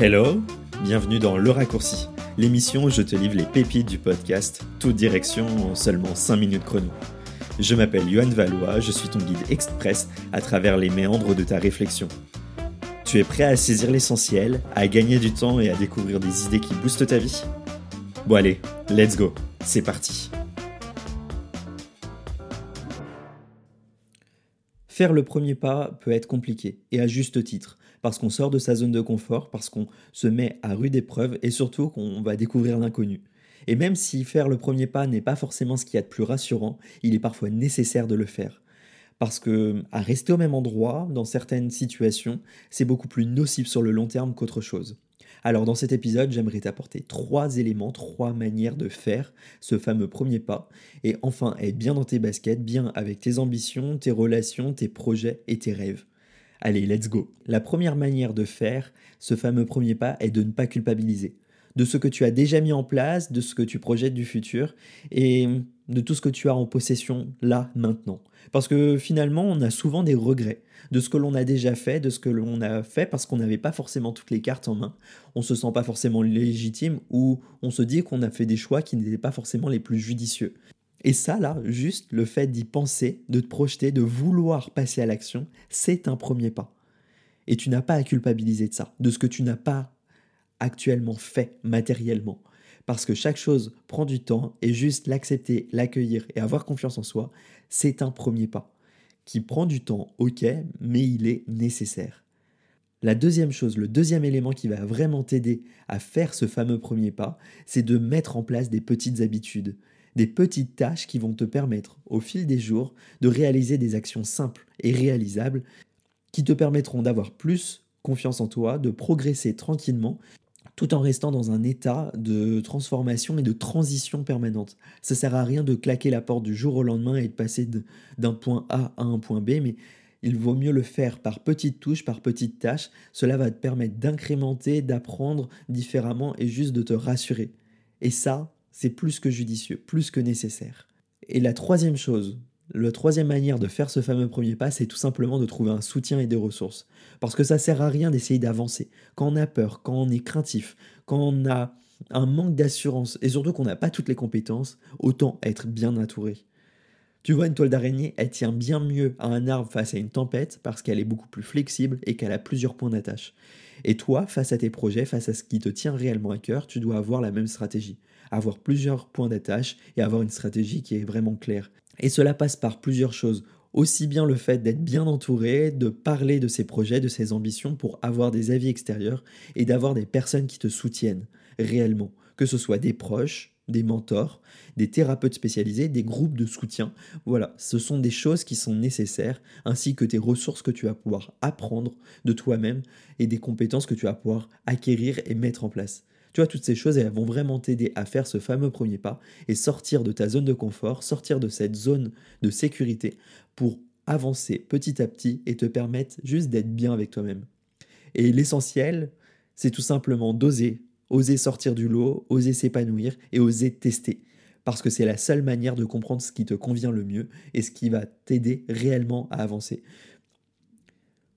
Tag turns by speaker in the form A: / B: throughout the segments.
A: Hello, bienvenue dans Le Raccourci, l'émission où je te livre les pépites du podcast, toute direction en seulement 5 minutes chrono. Je m'appelle Yohan Valois, je suis ton guide express à travers les méandres de ta réflexion. Tu es prêt à saisir l'essentiel, à gagner du temps et à découvrir des idées qui boostent ta vie? Bon allez, let's go, c'est parti. Faire le premier pas peut être compliqué, et à juste titre parce qu'on sort de sa zone de confort, parce qu'on se met à rude épreuve et surtout qu'on va découvrir l'inconnu. Et même si faire le premier pas n'est pas forcément ce qu'il y a de plus rassurant, il est parfois nécessaire de le faire. Parce que à rester au même endroit, dans certaines situations, c'est beaucoup plus nocif sur le long terme qu'autre chose. Alors dans cet épisode, j'aimerais t'apporter trois éléments, trois manières de faire ce fameux premier pas, et enfin être bien dans tes baskets, bien avec tes ambitions, tes relations, tes projets et tes rêves. Allez, let's go. La première manière de faire ce fameux premier pas est de ne pas culpabiliser. De ce que tu as déjà mis en place, de ce que tu projettes du futur et de tout ce que tu as en possession là, maintenant. Parce que finalement, on a souvent des regrets de ce que l'on a déjà fait, de ce que l'on a fait parce qu'on n'avait pas forcément toutes les cartes en main. On se sent pas forcément légitime ou on se dit qu'on a fait des choix qui n'étaient pas forcément les plus judicieux. Et ça, là, juste le fait d'y penser, de te projeter, de vouloir passer à l'action, c'est un premier pas. Et tu n'as pas à culpabiliser de ça, de ce que tu n'as pas actuellement fait matériellement. Parce que chaque chose prend du temps et juste l'accepter, l'accueillir et avoir confiance en soi, c'est un premier pas. Qui prend du temps, ok, mais il est nécessaire. La deuxième chose, le deuxième élément qui va vraiment t'aider à faire ce fameux premier pas, c'est de mettre en place des petites habitudes des petites tâches qui vont te permettre, au fil des jours, de réaliser des actions simples et réalisables qui te permettront d'avoir plus confiance en toi, de progresser tranquillement, tout en restant dans un état de transformation et de transition permanente. Ça sert à rien de claquer la porte du jour au lendemain et de passer d'un point A à un point B, mais il vaut mieux le faire par petites touches, par petites tâches. Cela va te permettre d'incrémenter, d'apprendre différemment et juste de te rassurer. Et ça, c'est plus que judicieux, plus que nécessaire. Et la troisième chose, la troisième manière de faire ce fameux premier pas, c'est tout simplement de trouver un soutien et des ressources. Parce que ça sert à rien d'essayer d'avancer. Quand on a peur, quand on est craintif, quand on a un manque d'assurance et surtout qu'on n'a pas toutes les compétences, autant être bien entouré. Tu vois, une toile d'araignée, elle tient bien mieux à un arbre face à une tempête parce qu'elle est beaucoup plus flexible et qu'elle a plusieurs points d'attache. Et toi, face à tes projets, face à ce qui te tient réellement à cœur, tu dois avoir la même stratégie avoir plusieurs points d'attache et avoir une stratégie qui est vraiment claire. Et cela passe par plusieurs choses. Aussi bien le fait d'être bien entouré, de parler de ses projets, de ses ambitions pour avoir des avis extérieurs et d'avoir des personnes qui te soutiennent réellement, que ce soit des proches, des mentors, des thérapeutes spécialisés, des groupes de soutien. Voilà, ce sont des choses qui sont nécessaires, ainsi que tes ressources que tu vas pouvoir apprendre de toi-même et des compétences que tu vas pouvoir acquérir et mettre en place. Tu vois, toutes ces choses, elles vont vraiment t'aider à faire ce fameux premier pas et sortir de ta zone de confort, sortir de cette zone de sécurité pour avancer petit à petit et te permettre juste d'être bien avec toi-même. Et l'essentiel, c'est tout simplement d'oser, oser sortir du lot, oser s'épanouir et oser tester. Parce que c'est la seule manière de comprendre ce qui te convient le mieux et ce qui va t'aider réellement à avancer.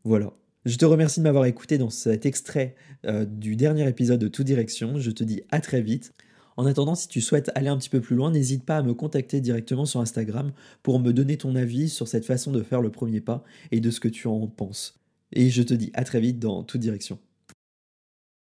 A: Voilà, je te remercie de m'avoir écouté dans cet extrait euh, du dernier épisode de Tout Direction. Je te dis à très vite. En attendant, si tu souhaites aller un petit peu plus loin, n'hésite pas à me contacter directement sur Instagram pour me donner ton avis sur cette façon de faire le premier pas et de ce que tu en penses. Et je te dis à très vite dans Toute Direction.